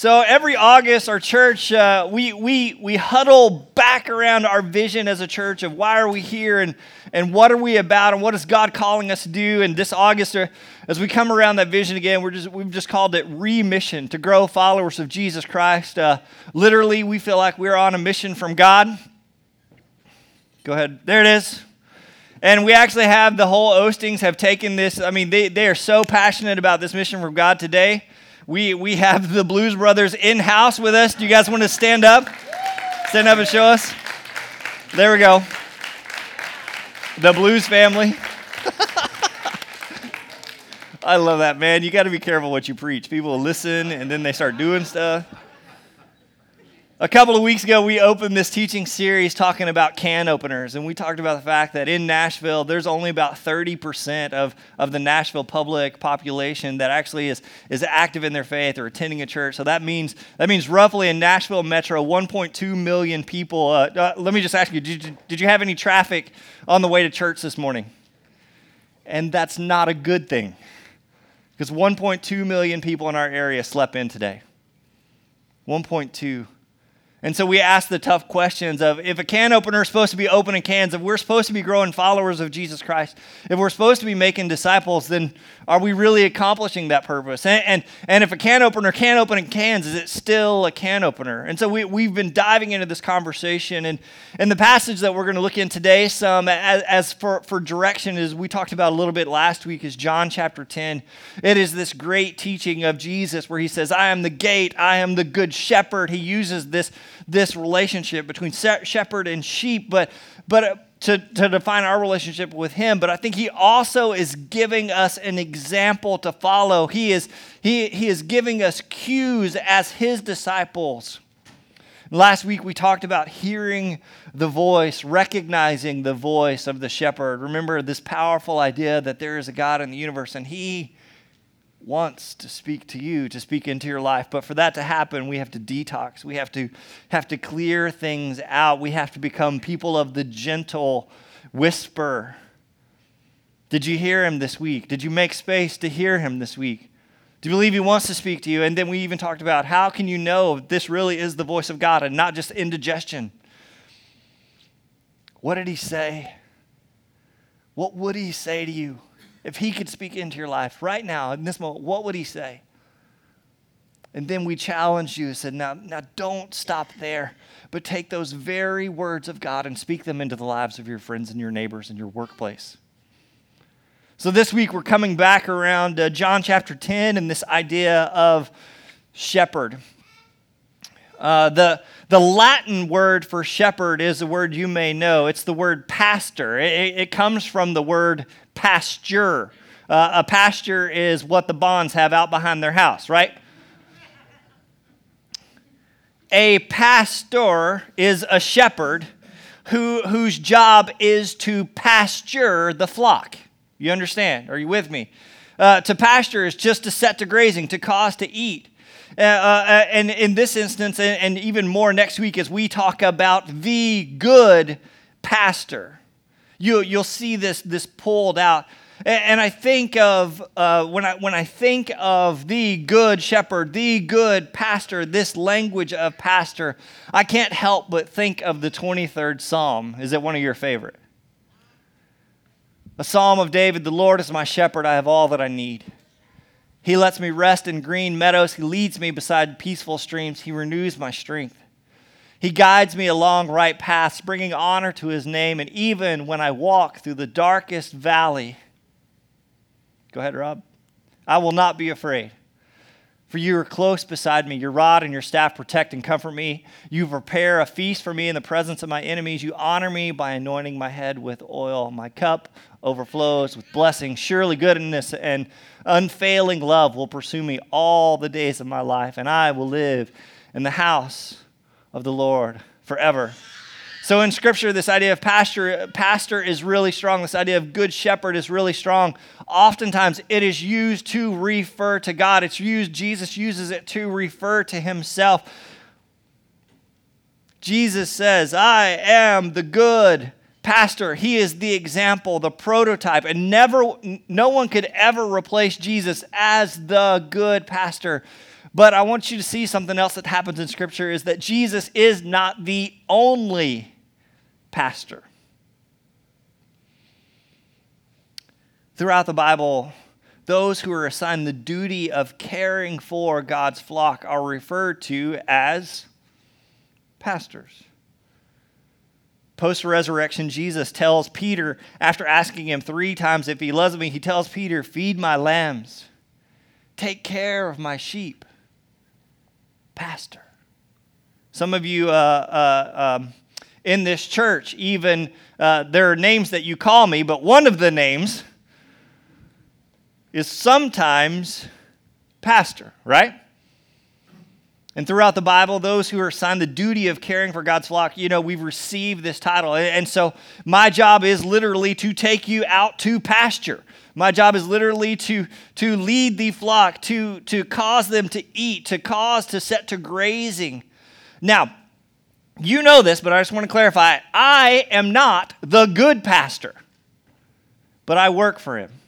So every August, our church, uh, we, we, we huddle back around our vision as a church of why are we here and, and what are we about and what is God calling us to do. And this August, uh, as we come around that vision again, we're just, we've just called it remission to grow followers of Jesus Christ. Uh, literally, we feel like we're on a mission from God. Go ahead. There it is. And we actually have the whole Ostings have taken this. I mean, they, they are so passionate about this mission from God today we, we have the Blues Brothers in house with us. Do you guys want to stand up? Stand up and show us. There we go. The Blues family. I love that, man. You got to be careful what you preach. People listen and then they start doing stuff. A couple of weeks ago, we opened this teaching series talking about can openers, and we talked about the fact that in Nashville, there's only about 30% of, of the Nashville public population that actually is, is active in their faith or attending a church. So that means, that means roughly in Nashville metro, 1.2 million people. Uh, uh, let me just ask you did, you did you have any traffic on the way to church this morning? And that's not a good thing because 1.2 million people in our area slept in today. 1.2 and so we ask the tough questions of if a can opener is supposed to be opening cans, if we're supposed to be growing followers of Jesus Christ, if we're supposed to be making disciples, then are we really accomplishing that purpose? And, and, and if a can opener can't open in cans, is it still a can opener? And so we, we've been diving into this conversation. And, and the passage that we're going to look in today, some as, as for, for direction, as we talked about a little bit last week, is John chapter 10. It is this great teaching of Jesus where he says, I am the gate, I am the good shepherd. He uses this this relationship between shepherd and sheep, but, but to, to define our relationship with him. But I think he also is giving us an example to follow. He is, he, he is giving us cues as his disciples. Last week we talked about hearing the voice, recognizing the voice of the shepherd. Remember this powerful idea that there is a God in the universe and he wants to speak to you, to speak into your life. But for that to happen, we have to detox. We have to have to clear things out. We have to become people of the gentle whisper. Did you hear him this week? Did you make space to hear him this week? Do you believe he wants to speak to you? And then we even talked about how can you know this really is the voice of God and not just indigestion? What did he say? What would he say to you? If he could speak into your life right now, in this moment, what would he say? And then we challenged you and said, now, now don't stop there, but take those very words of God and speak them into the lives of your friends and your neighbors and your workplace. So this week we're coming back around uh, John chapter 10 and this idea of shepherd. Uh, the, the Latin word for shepherd is a word you may know. It's the word pastor. It, it comes from the word pasture. Uh, a pasture is what the Bonds have out behind their house, right? A pastor is a shepherd who, whose job is to pasture the flock. You understand? Are you with me? Uh, to pasture is just to set to grazing, to cause to eat. Uh, uh, and in this instance, and, and even more next week, as we talk about the good pastor. You, you'll see this, this pulled out. And I think of, uh, when, I, when I think of the good shepherd, the good pastor, this language of pastor, I can't help but think of the 23rd Psalm. Is it one of your favorite? A psalm of David The Lord is my shepherd, I have all that I need. He lets me rest in green meadows, He leads me beside peaceful streams, He renews my strength. He guides me along right paths, bringing honor to his name. And even when I walk through the darkest valley, go ahead, Rob, I will not be afraid. For you are close beside me. Your rod and your staff protect and comfort me. You prepare a feast for me in the presence of my enemies. You honor me by anointing my head with oil. My cup overflows with blessings. Surely goodness and unfailing love will pursue me all the days of my life, and I will live in the house of the Lord forever. So in scripture, this idea of pastor, pastor is really strong. This idea of good shepherd is really strong. Oftentimes it is used to refer to God. It's used, Jesus uses it to refer to himself. Jesus says, I am the good pastor. He is the example, the prototype, and never no one could ever replace Jesus as the good pastor. But I want you to see something else that happens in Scripture is that Jesus is not the only pastor. Throughout the Bible, those who are assigned the duty of caring for God's flock are referred to as pastors. Post resurrection, Jesus tells Peter, after asking him three times if he loves me, he tells Peter, Feed my lambs, take care of my sheep. Pastor. Some of you uh, uh, um, in this church, even uh, there are names that you call me, but one of the names is sometimes pastor, right? And throughout the Bible, those who are assigned the duty of caring for God's flock, you know, we've received this title. And so my job is literally to take you out to pasture. My job is literally to, to lead the flock, to, to cause them to eat, to cause to set to grazing. Now, you know this, but I just want to clarify I am not the good pastor, but I work for him.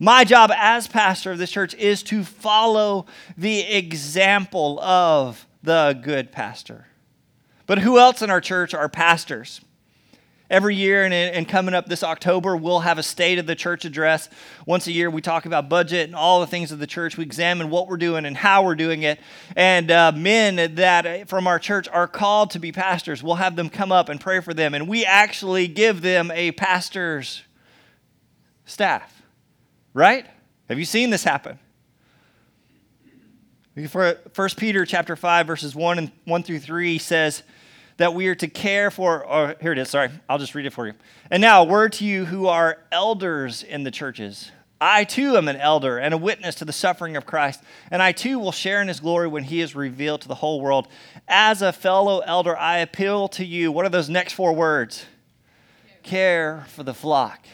My job as pastor of this church is to follow the example of the good pastor. But who else in our church are pastors? Every year and, coming up this October, we'll have a state of the church address. Once a year, we talk about budget and all the things of the church. We examine what we're doing and how we're doing it. And uh, men that from our church are called to be pastors, we'll have them come up and pray for them. And we actually give them a pastor's staff right? Have you seen this happen? First Peter chapter 5 verses 1 and 1 through 3 says that we are to care for or here it is, sorry. I'll just read it for you. And now a word to you who are elders in the churches. I too am an elder and a witness to the suffering of Christ, and I too will share in his glory when he is revealed to the whole world. As a fellow elder, I appeal to you. What are those next four words? Care, care for the flock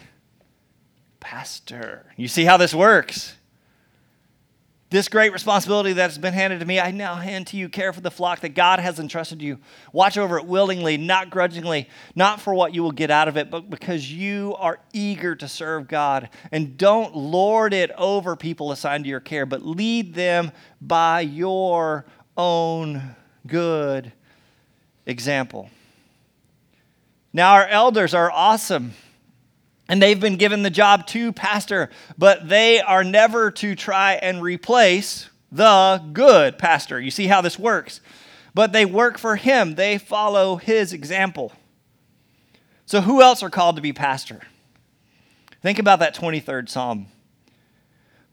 pastor. You see how this works? This great responsibility that has been handed to me, I now hand to you. Care for the flock that God has entrusted you. Watch over it willingly, not grudgingly, not for what you will get out of it, but because you are eager to serve God. And don't lord it over people assigned to your care, but lead them by your own good example. Now, our elders are awesome. And they've been given the job to pastor, but they are never to try and replace the good pastor. You see how this works? But they work for him, they follow his example. So, who else are called to be pastor? Think about that 23rd Psalm.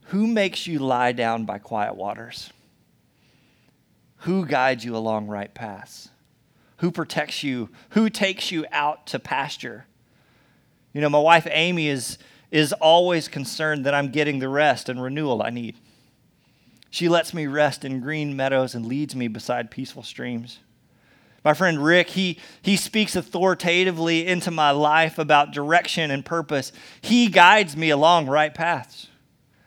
Who makes you lie down by quiet waters? Who guides you along right paths? Who protects you? Who takes you out to pasture? You know, my wife Amy is, is always concerned that I'm getting the rest and renewal I need. She lets me rest in green meadows and leads me beside peaceful streams. My friend Rick, he, he speaks authoritatively into my life about direction and purpose. He guides me along right paths.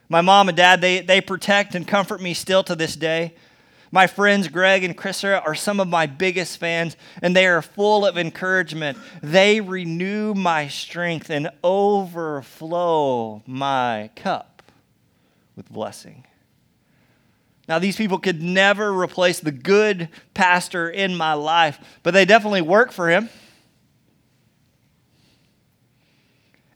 My mom and dad, they, they protect and comfort me still to this day. My friends Greg and Chrisra are some of my biggest fans, and they are full of encouragement. They renew my strength and overflow my cup with blessing. Now, these people could never replace the good pastor in my life, but they definitely work for him.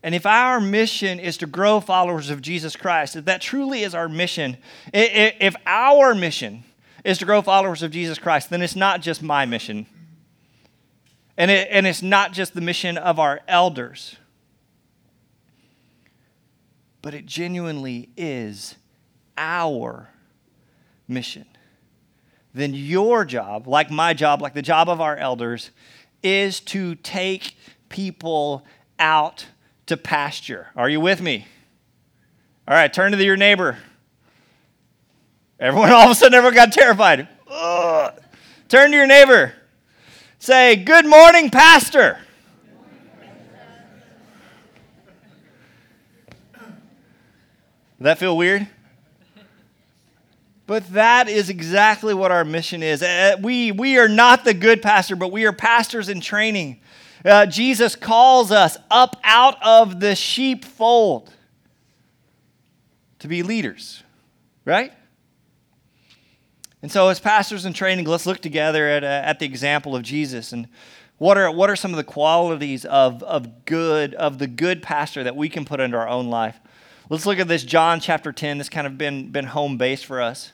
And if our mission is to grow followers of Jesus Christ, if that truly is our mission, if our mission is to grow followers of Jesus Christ, then it's not just my mission. And, it, and it's not just the mission of our elders, but it genuinely is our mission. Then your job, like my job, like the job of our elders, is to take people out to pasture. Are you with me? All right, turn to your neighbor. Everyone, all of a sudden, everyone got terrified. Ugh. Turn to your neighbor. Say, Good morning, Pastor. Does that feel weird? But that is exactly what our mission is. Uh, we, we are not the good pastor, but we are pastors in training. Uh, Jesus calls us up out of the sheepfold to be leaders, right? And so, as pastors in training, let's look together at, uh, at the example of Jesus and what are, what are some of the qualities of, of good, of the good pastor that we can put into our own life? Let's look at this John chapter 10. This kind of been, been home base for us.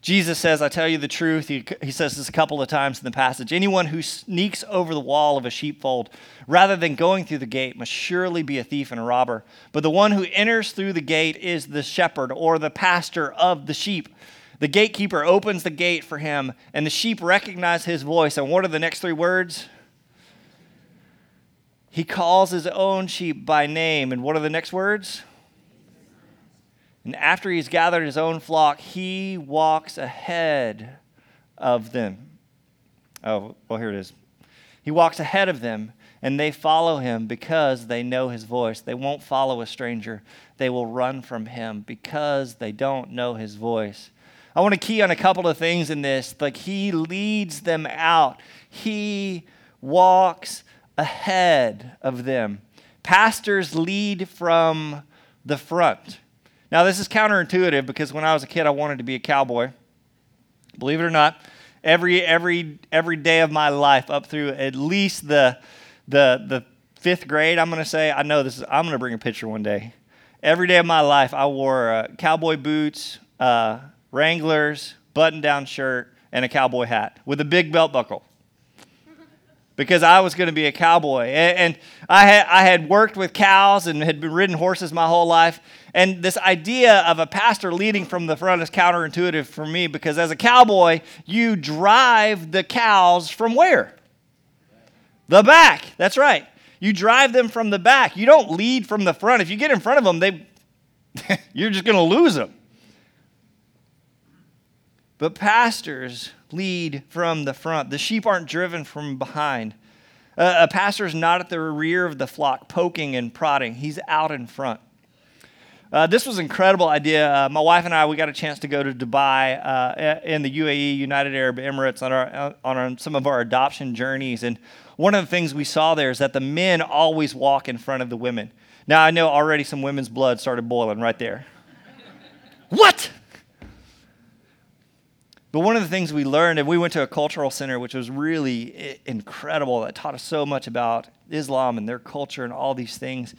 Jesus says, I tell you the truth. He, he says this a couple of times in the passage. Anyone who sneaks over the wall of a sheepfold rather than going through the gate must surely be a thief and a robber. But the one who enters through the gate is the shepherd or the pastor of the sheep. The gatekeeper opens the gate for him, and the sheep recognize his voice. And what are the next three words? He calls his own sheep by name. And what are the next words? And after he's gathered his own flock, he walks ahead of them. Oh, well, here it is. He walks ahead of them, and they follow him because they know his voice. They won't follow a stranger, they will run from him because they don't know his voice. I want to key on a couple of things in this. Like, he leads them out, he walks ahead of them. Pastors lead from the front. Now, this is counterintuitive because when I was a kid, I wanted to be a cowboy. Believe it or not, every, every, every day of my life up through at least the, the, the fifth grade, I'm going to say, I know this is, I'm going to bring a picture one day. Every day of my life, I wore uh, cowboy boots, uh, Wranglers, button down shirt, and a cowboy hat with a big belt buckle because I was going to be a cowboy. And, I, had, I had worked with cows and had been ridden horses my whole life. And this idea of a pastor leading from the front is counterintuitive for me because as a cowboy, you drive the cows from where? The back. That's right. You drive them from the back. You don't lead from the front. If you get in front of them, they, you're just going to lose them. But pastors lead from the front. The sheep aren't driven from behind. Uh, a pastor is not at the rear of the flock poking and prodding, he's out in front. Uh, this was an incredible idea. Uh, my wife and I, we got a chance to go to Dubai uh, in the UAE, United Arab Emirates, on, our, on our, some of our adoption journeys. And one of the things we saw there is that the men always walk in front of the women. Now, I know already some women's blood started boiling right there. what? But one of the things we learned, and we went to a cultural center, which was really incredible, that taught us so much about Islam and their culture and all these things.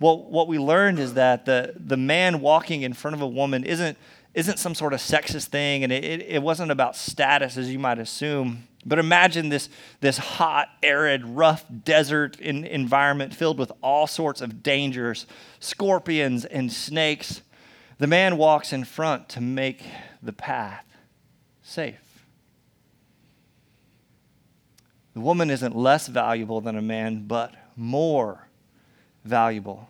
Well, what we learned is that the, the man walking in front of a woman isn't, isn't some sort of sexist thing, and it, it, wasn't about status, as you might assume. But imagine this, this hot, arid, rough desert in, environment filled with all sorts of dangers, scorpions and snakes. The man walks in front to make the path safe. The woman isn't less valuable than a man, but more valuable.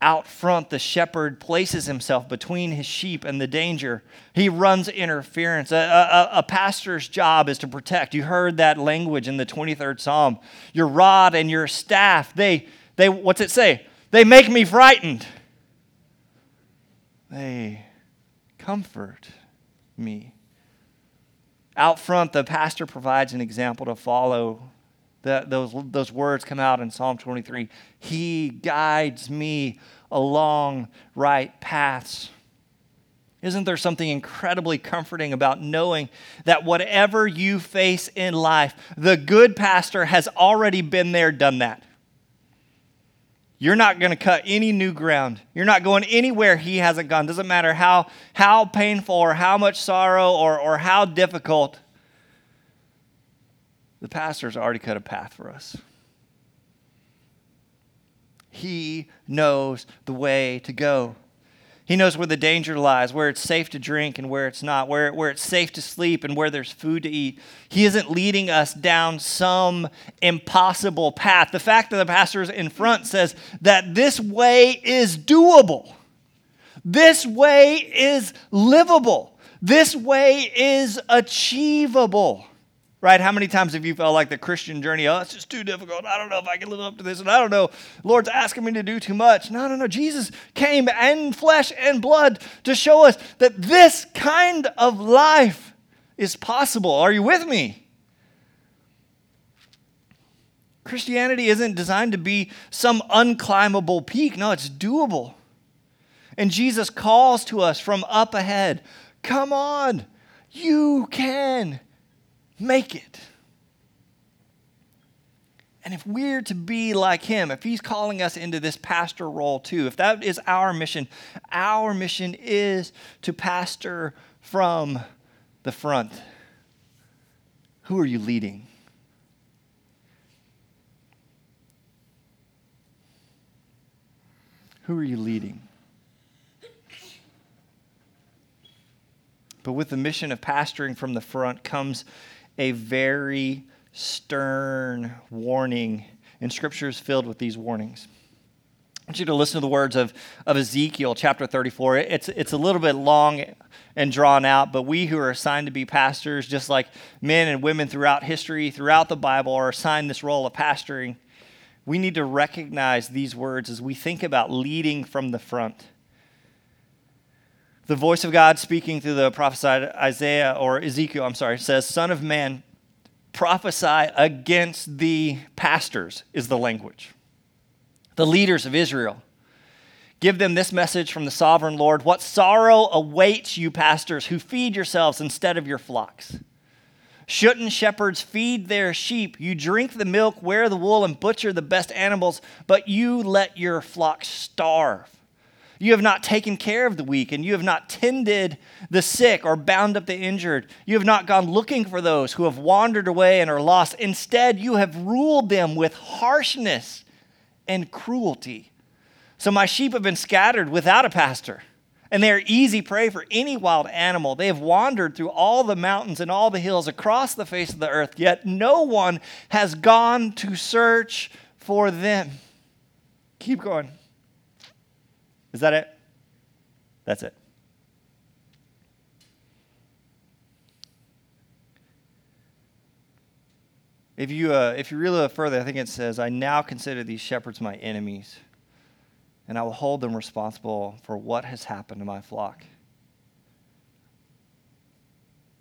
Out front, the shepherd places himself between his sheep and the danger. He runs interference. A, a, a, pastor's job is to protect. You heard that language in the 23rd Psalm. Your rod and your staff, they, they what's it say? They make me frightened. They comfort me. Out front, the pastor provides an example to follow. Those, those words come out in Psalm 23. He guides me along right paths. Isn't there something incredibly comforting about knowing that whatever you face in life, the good pastor has already been there, done that? You're not going to cut any new ground. You're not going anywhere he hasn't gone. Doesn't matter how, how painful or how much sorrow or, or how difficult. The pastor's already cut a path for us. He knows the way to go. He knows where the danger lies, where it's safe to drink and where it's not, where, where it's safe to sleep and where there's food to eat. He isn't leading us down some impossible path. The fact that the pastor is in front says that this way is doable, this way is livable, this way is achievable right? How many times have you felt like the Christian journey, oh, it's just too difficult. I don't know if I can live up to this, and I don't know, Lord's asking me to do too much. No, no, no. Jesus came in flesh and blood to show us that this kind of life is possible. Are you with me? Christianity isn't designed to be some unclimbable peak. No, it's doable. And Jesus calls to us from up ahead Come on, you can make it. And if we're to be like him, if he's calling us into this pastor role too, if that is our mission, our mission is to pastor from the front. Who are you leading? Who are you leading? But with the mission of pastoring from the front comes a very stern warning, and scripture is filled with these warnings. I want you to listen to the words of, of Ezekiel chapter 34. It's, it's a little bit long and drawn out, but we who are assigned to be pastors, just like men and women throughout history, throughout the Bible, are assigned this role of pastoring, we need to recognize these words as we think about leading from the front. The voice of God speaking through the prophesied Isaiah or Ezekiel, I'm sorry, says, Son of man, prophesy against the pastors, is the language. The leaders of Israel. Give them this message from the sovereign Lord What sorrow awaits you, pastors, who feed yourselves instead of your flocks? Shouldn't shepherds feed their sheep? You drink the milk, wear the wool, and butcher the best animals, but you let your flocks starve. You have not taken care of the weak, and you have not tended the sick or bound up the injured. You have not gone looking for those who have wandered away and are lost. Instead, you have ruled them with harshness and cruelty. So my sheep have been scattered without a pastor, and they are easy prey for any wild animal. They have wandered through all the mountains and all the hills across the face of the earth, yet no one has gone to search for them. Keep going. Is that it? That's it. If you, uh, if you really look further, I think it says, I now consider these shepherds my enemies, and I will hold them responsible for what has happened to my flock.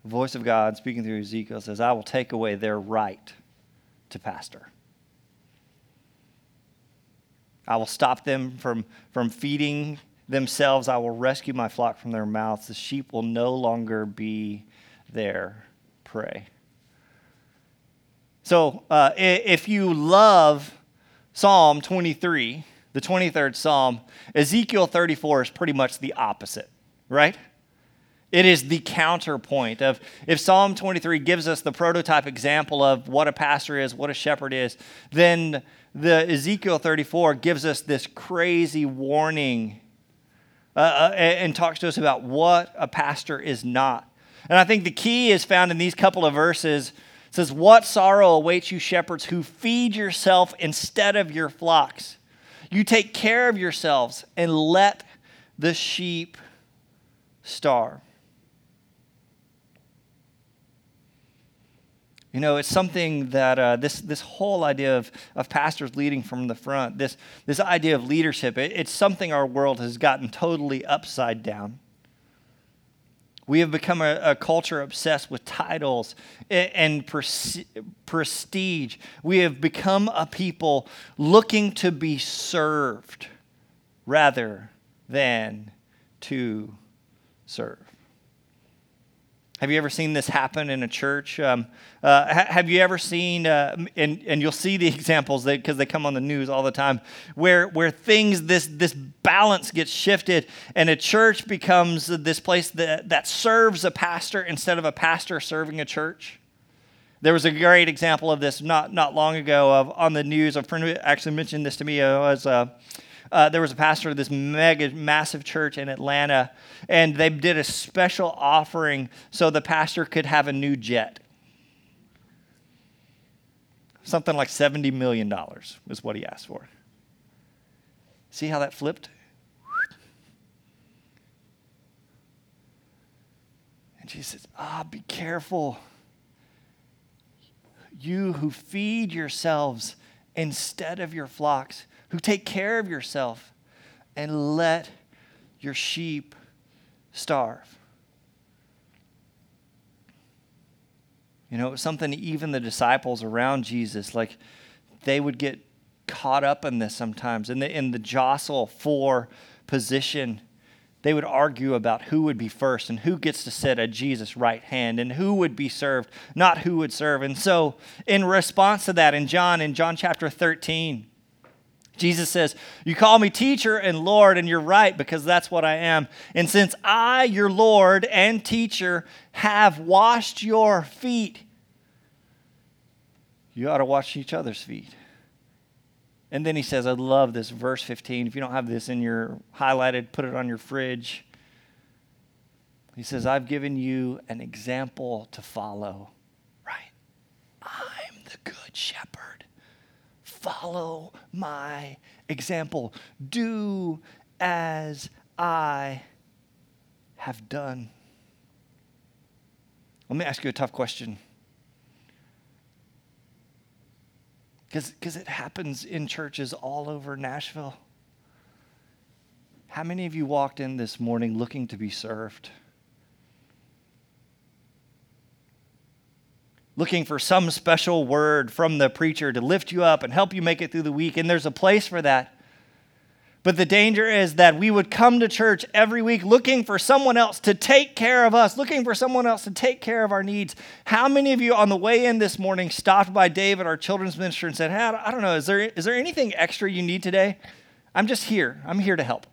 The voice of God speaking through Ezekiel says, I will take away their right to pastor. I will stop them from, from feeding themselves. I will rescue my flock from their mouths. The sheep will no longer be their prey. So, uh, if you love Psalm 23, the 23rd Psalm, Ezekiel 34 is pretty much the opposite, right? It is the counterpoint of if Psalm 23 gives us the prototype example of what a pastor is, what a shepherd is, then the Ezekiel 34 gives us this crazy warning uh, uh, and talks to us about what a pastor is not. And I think the key is found in these couple of verses. It says, What sorrow awaits you, shepherds, who feed yourself instead of your flocks? You take care of yourselves and let the sheep starve. You know, it's something that uh, this, this whole idea of, of pastors leading from the front, this, this idea of leadership, it, it's something our world has gotten totally upside down. We have become a, a culture obsessed with titles and, and prestige. We have become a people looking to be served rather than to serve. Have you ever seen this happen in a church? Um, uh, ha- have you ever seen, uh, and, and you'll see the examples because they come on the news all the time, where, where things, this, this balance gets shifted and a church becomes this place that, that serves a pastor instead of a pastor serving a church? There was a great example of this not, not long ago of, on the news. A friend actually mentioned this to me. It was, uh, uh, there was a pastor of this mega massive church in Atlanta, and they did a special offering so the pastor could have a new jet. Something like $70 million is what he asked for. See how that flipped? And Jesus says, Ah, be careful. You who feed yourselves instead of your flocks who take care of yourself and let your sheep starve. You know, it was something even the disciples around Jesus, like they would get caught up in this sometimes, in the, in the jostle for position. they would argue about who would be first and who gets to sit at Jesus' right hand and who would be served, not who would serve. And so, in response to that, in John, in John chapter 13, Jesus says, You call me teacher and Lord, and you're right because that's what I am. And since I, your Lord and teacher, have washed your feet, you ought to wash each other's feet. And then he says, I love this, verse 15. If you don't have this in your highlighted, put it on your fridge. He says, I've given you an example to follow, right? I'm the good shepherd. Follow my example. Do as I have done. Let me ask you a tough question. Because it happens in churches all over Nashville. How many of you walked in this morning looking to be served? Looking for some special word from the preacher to lift you up and help you make it through the week, and there's a place for that. But the danger is that we would come to church every week looking for someone else to take care of us, looking for someone else to take care of our needs. How many of you on the way in this morning stopped by David, our children's minister, and said, hey, I don't know, is there, is there anything extra you need today? I'm just here. I'm here to help.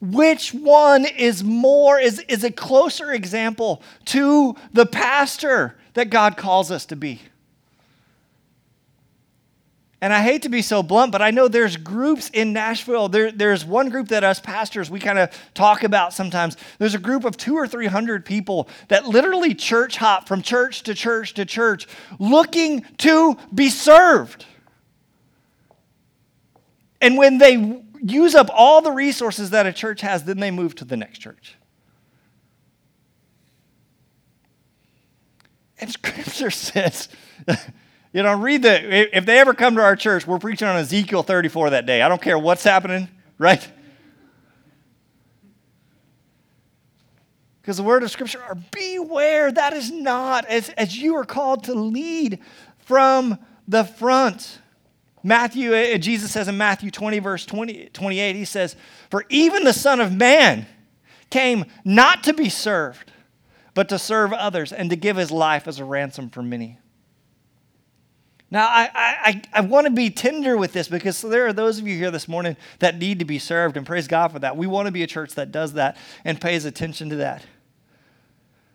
Which one is more, is, is a closer example to the pastor that God calls us to be? And I hate to be so blunt, but I know there's groups in Nashville. There, there's one group that us pastors, we kind of talk about sometimes. There's a group of two or 300 people that literally church hop from church to church to church looking to be served. And when they use up all the resources that a church has, then they move to the next church. And scripture says, you know, read the, if they ever come to our church, we're preaching on Ezekiel 34 that day. I don't care what's happening, right? Because the word of Scripture are beware, that is not, as, as you are called to lead from the front. Matthew, uh, Jesus says in Matthew 20, verse 20, 28, he says, For even the Son of Man came not to be served, but to serve others and to give his life as a ransom for many. Now, I, I, I want to be tender with this because there are those of you here this morning that need to be served, and praise God for that. We want to be a church that does that and pays attention to that.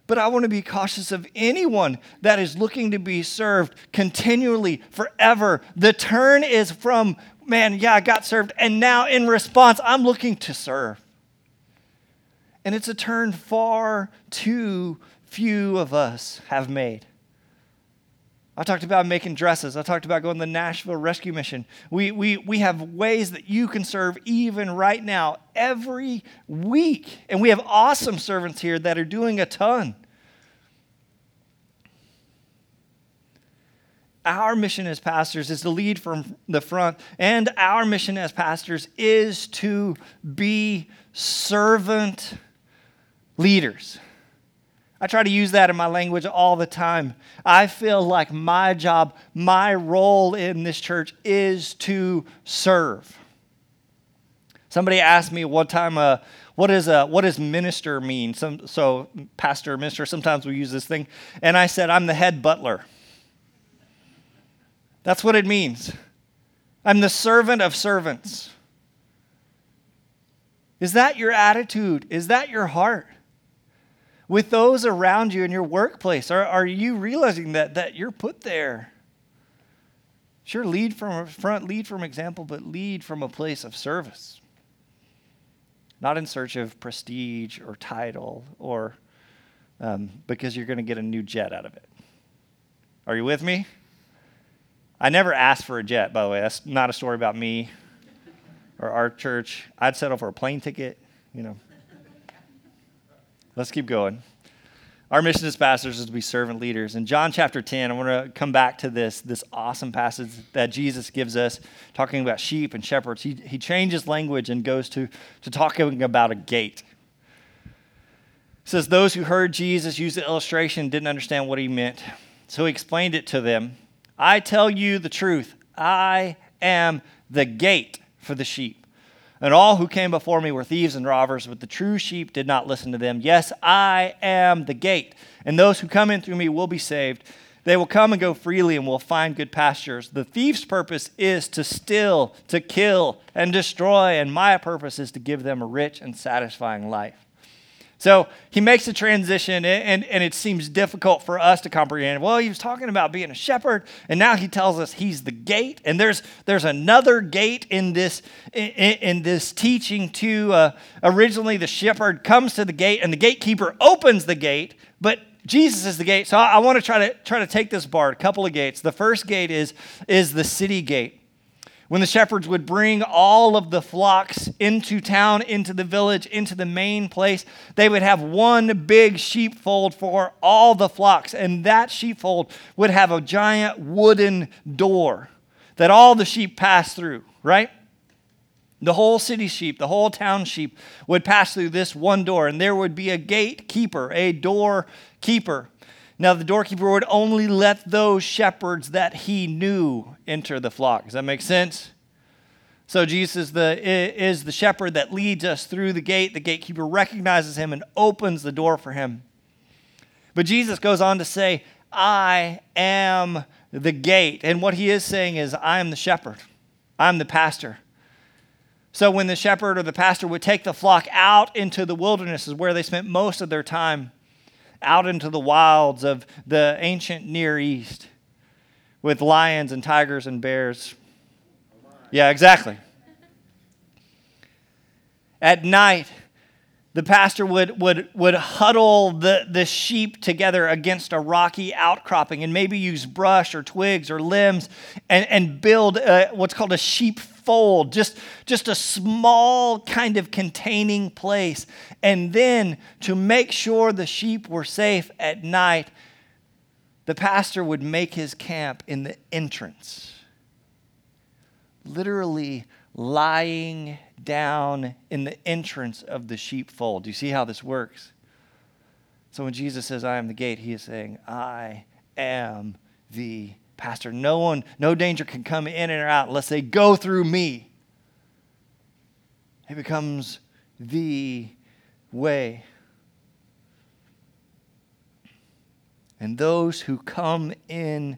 But I want to be cautious of anyone that is looking to be served continually, forever. The turn is from, man, yeah, I got served, and now in response, I'm looking to serve. And it's a turn far too few of us have made. I talked about making dresses. I talked about going to the Nashville Rescue Mission. We, we, we have ways that you can serve even right now, every week. And we have awesome servants here that are doing a ton. Our mission as pastors is to lead from the front, and our mission as pastors is to be servant leaders. I try to use that in my language all the time. I feel like my job, my role in this church is to serve. Somebody asked me one time, uh, what, is a, what does minister mean? Some, so, pastor, minister, sometimes we use this thing. And I said, I'm the head butler. That's what it means. I'm the servant of servants. Is that your attitude? Is that your heart? With those around you in your workplace? Are, are you realizing that, that you're put there? Sure, lead from front, lead from example, but lead from a place of service. Not in search of prestige or title or um, because you're going to get a new jet out of it. Are you with me? I never asked for a jet, by the way. That's not a story about me or our church. I'd settle for a plane ticket, you know. Let's keep going. Our mission as pastors is to be servant leaders. In John chapter 10, I want to come back to this, this awesome passage that Jesus gives us, talking about sheep and shepherds. He, he changes language and goes to, to talking about a gate. It says, Those who heard Jesus use the illustration didn't understand what he meant. So he explained it to them. I tell you the truth. I am the gate for the sheep. And all who came before me were thieves and robbers, but the true sheep did not listen to them. Yes, I am the gate, and those who come in through me will be saved. They will come and go freely and will find good pastures. The thief's purpose is to steal, to kill, and destroy, and my purpose is to give them a rich and satisfying life. So he makes a transition, and, and it seems difficult for us to comprehend. Well, he was talking about being a shepherd, and now he tells us he's the gate. And there's, there's another gate in this, in, in this teaching, too. Uh, originally, the shepherd comes to the gate, and the gatekeeper opens the gate, but Jesus is the gate. So I, I want to try to try to take this bar, a couple of gates. The first gate is, is the city gate. When the shepherds would bring all of the flocks into town, into the village, into the main place, they would have one big sheepfold for all the flocks. And that sheepfold would have a giant wooden door that all the sheep passed through, right? The whole city sheep, the whole town sheep would pass through this one door, and there would be a gatekeeper, a doorkeeper. Now, the doorkeeper would only let those shepherds that he knew enter the flock. Does that make sense? So, Jesus the, is the shepherd that leads us through the gate. The gatekeeper recognizes him and opens the door for him. But Jesus goes on to say, I am the gate. And what he is saying is, I am the shepherd, I'm the pastor. So, when the shepherd or the pastor would take the flock out into the wilderness, is where they spent most of their time out into the wilds of the ancient Near East with lions and tigers and bears. Yeah, exactly. At night, the pastor would, would, would huddle the, the sheep together against a rocky outcropping and maybe use brush or twigs or limbs and, and build a, what's called a sheep fold, just, just a small kind of containing place. And then to make sure the sheep were safe at night, the pastor would make his camp in the entrance, literally lying down in the entrance of the sheepfold. Do you see how this works? So when Jesus says, I am the gate, he is saying, I am the pastor. No one, no danger can come in or out unless they go through me. He becomes the way. And those who come in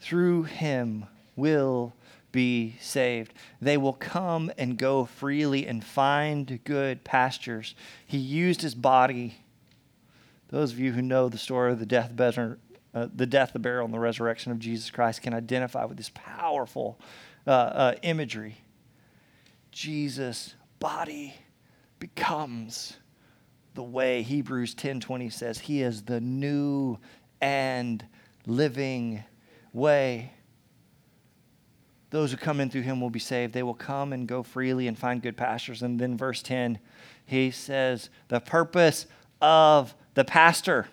through him will be saved. They will come and go freely and find good pastures. He used his body. Those of you who know the story of the death, uh, the death, the burial, and the resurrection of Jesus Christ can identify with this powerful uh, uh, imagery. Jesus' body becomes the way Hebrews 10:20 says he is the new and living way. Those who come in through him will be saved. They will come and go freely and find good pastures. And then, verse 10, he says, The purpose of the pastor,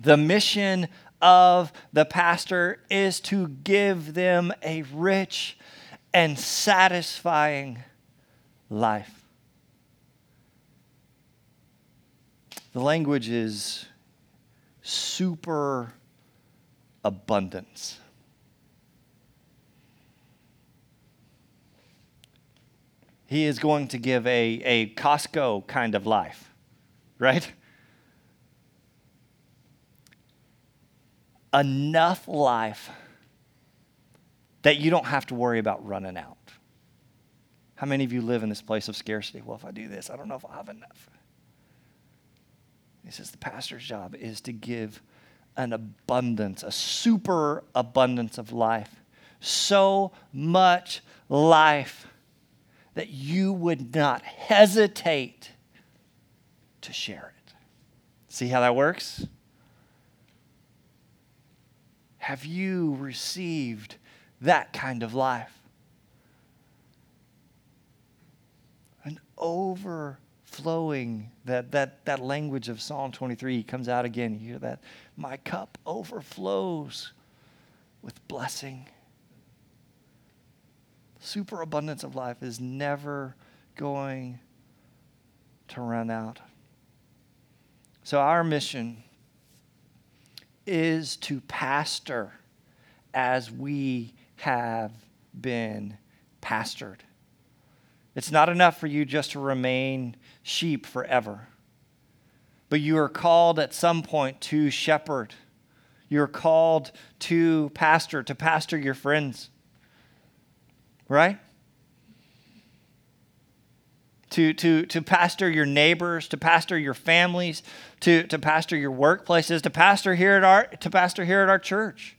the mission of the pastor is to give them a rich and satisfying life. The language is super abundance. he is going to give a, a Costco kind of life, right? Enough life that you don't have to worry about running out. How many of you live in this place of scarcity? Well, if I do this, I don't know if I'll have enough. He says the pastor's job is to give an abundance, a super abundance of life. So much life that you would not hesitate to share it. See how that works? Have you received that kind of life? An overflowing, that, that, that language of Psalm 23 comes out again. You hear that? My cup overflows with blessing superabundance of life is never going to run out. So, our mission is to pastor as we have been pastored. It's not enough for you just to remain sheep forever. But you are called at some point to shepherd. You're called to pastor, to pastor your friends. Right? To, to, to pastor your neighbors, to pastor your families, to, to pastor your workplaces, to pastor here at our to pastor here at our church,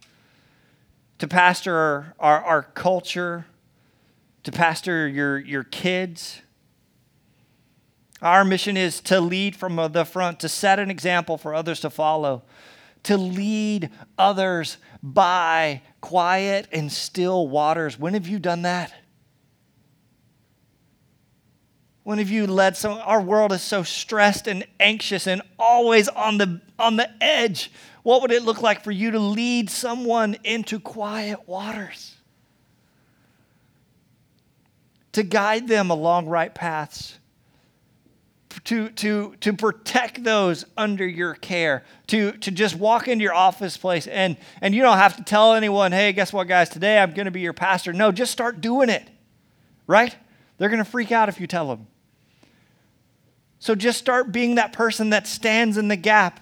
to pastor our, our, our culture, to pastor your, your kids. Our mission is to lead from the front, to set an example for others to follow, to lead others by quiet and still waters. When have you done that? When have you led some our world is so stressed and anxious and always on the on the edge. What would it look like for you to lead someone into quiet waters? To guide them along right paths, to, to, to protect those under your care, to, to just walk into your office place and, and you don't have to tell anyone, hey, guess what, guys, today I'm going to be your pastor. No, just start doing it, right? They're going to freak out if you tell them. So just start being that person that stands in the gap.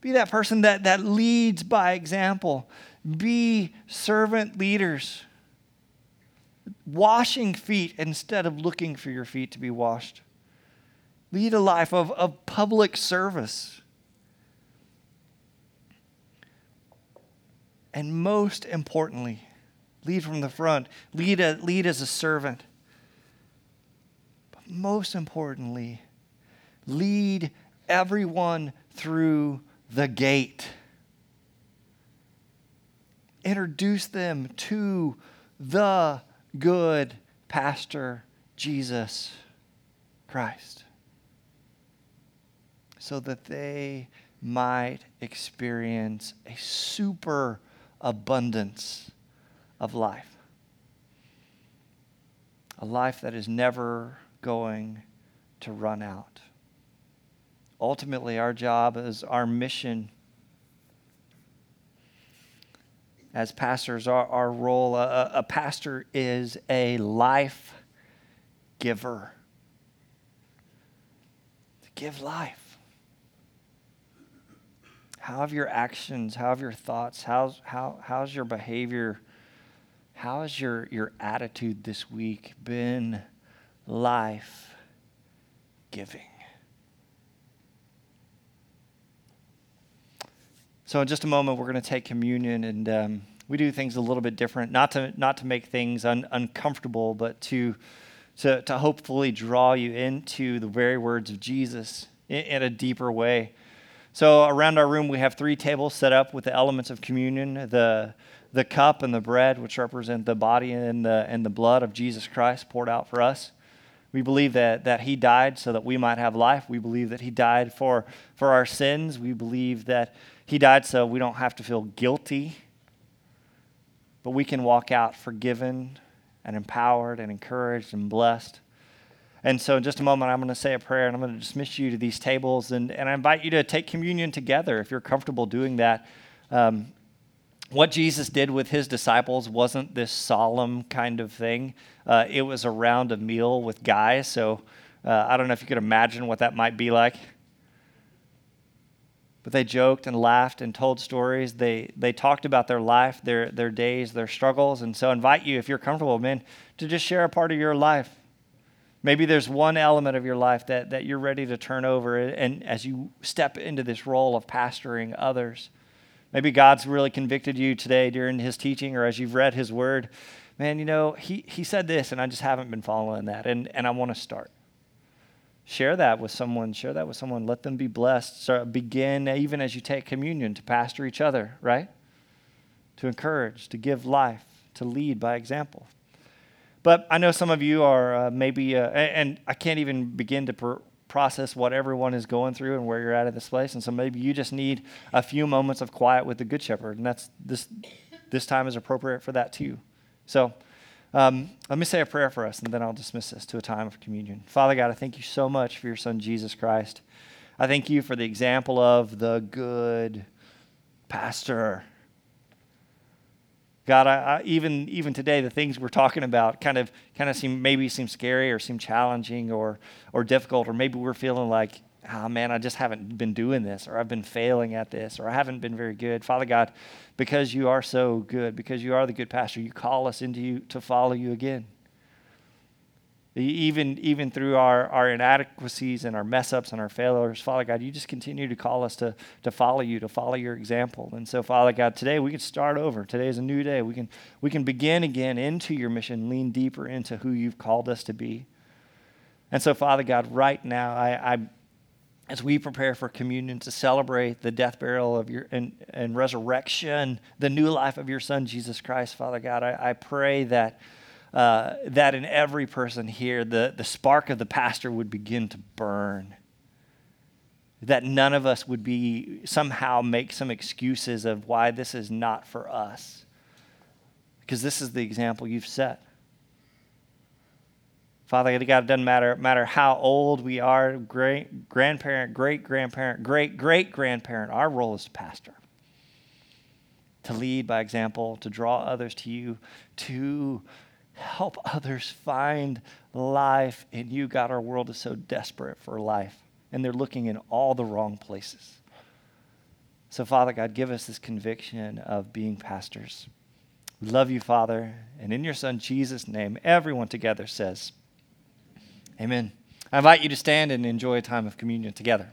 Be that person that, that leads by example. Be servant leaders washing feet instead of looking for your feet to be washed. Lead a life of, of public service. And most importantly, lead from the front, lead, a, lead as a servant. But most importantly, lead everyone through the gate. Introduce them to the good pastor Jesus Christ so that they might experience a super abundance of life. A life that is never going to run out. Ultimately, our job is our mission as pastors, our, our role, a, a pastor is a life giver. To give life. How have your actions, how have your thoughts, how's, how, how's your behavior, how has your, your attitude this week been life giving? So in just a moment, we're going to take communion, and um, we do things a little bit different, not to not to make things un- uncomfortable, but to, to to hopefully draw you into the very words of Jesus in, in a deeper way. So around our room, we have three tables set up with the elements of communion: the the cup and the bread, which represent the body and the and the blood of Jesus Christ poured out for us. We believe that, that he died so that we might have life. We believe that he died for, for our sins. We believe that he died so we don't have to feel guilty, but we can walk out forgiven and empowered and encouraged and blessed. And so, in just a moment, I'm going to say a prayer and I'm going to dismiss you to these tables. And, and I invite you to take communion together if you're comfortable doing that. Um, what Jesus did with his disciples wasn't this solemn kind of thing, uh, it was around a meal with guys. So, uh, I don't know if you could imagine what that might be like. But they joked and laughed and told stories. They, they talked about their life, their, their days, their struggles. And so I invite you, if you're comfortable, man, to just share a part of your life. Maybe there's one element of your life that, that you're ready to turn over and as you step into this role of pastoring others. Maybe God's really convicted you today during his teaching or as you've read his word. Man, you know, he, he said this and I just haven't been following that and, and I want to start share that with someone share that with someone let them be blessed. So begin even as you take communion to pastor each other right? To encourage to give life to lead by example. But i know some of you are uh, maybe uh, and i can't even begin to pr- process what everyone is going through and where you're at in this place. And so maybe you just need a few moments of quiet with the good shepherd. And that's this this time is appropriate for that too. So um, let me say a prayer for us, and then I'll dismiss us to a time of communion. Father God, I thank you so much for your Son, Jesus Christ. I thank you for the example of the good pastor. God, I, I, even even today, the things we're talking about kind of kind of seem maybe seem scary or seem challenging or or difficult, or maybe we're feeling like, oh man, I just haven't been doing this, or I've been failing at this, or I haven't been very good. Father God, because you are so good, because you are the good pastor, you call us into you to follow you again. Even, even through our, our inadequacies and our mess ups and our failures, Father God, you just continue to call us to, to follow you, to follow your example. And so, Father God, today we can start over. Today is a new day. We can, we can begin again into your mission, lean deeper into who you've called us to be. And so, Father God, right now, I, I as we prepare for communion to celebrate the death, burial of your and, and resurrection, the new life of your Son, Jesus Christ, Father God, I, I pray that uh, that in every person here, the, the spark of the pastor would begin to burn. That none of us would be somehow make some excuses of why this is not for us. Because this is the example you've set. Father God, it doesn't matter, matter how old we are, great grandparent, great grandparent, great great grandparent, our role is to pastor. To lead by example, to draw others to you, to help others find life in you. God, our world is so desperate for life, and they're looking in all the wrong places. So, Father God, give us this conviction of being pastors. We love you, Father, and in your Son Jesus' name, everyone together says, Amen. I invite you to stand and enjoy a time of communion together.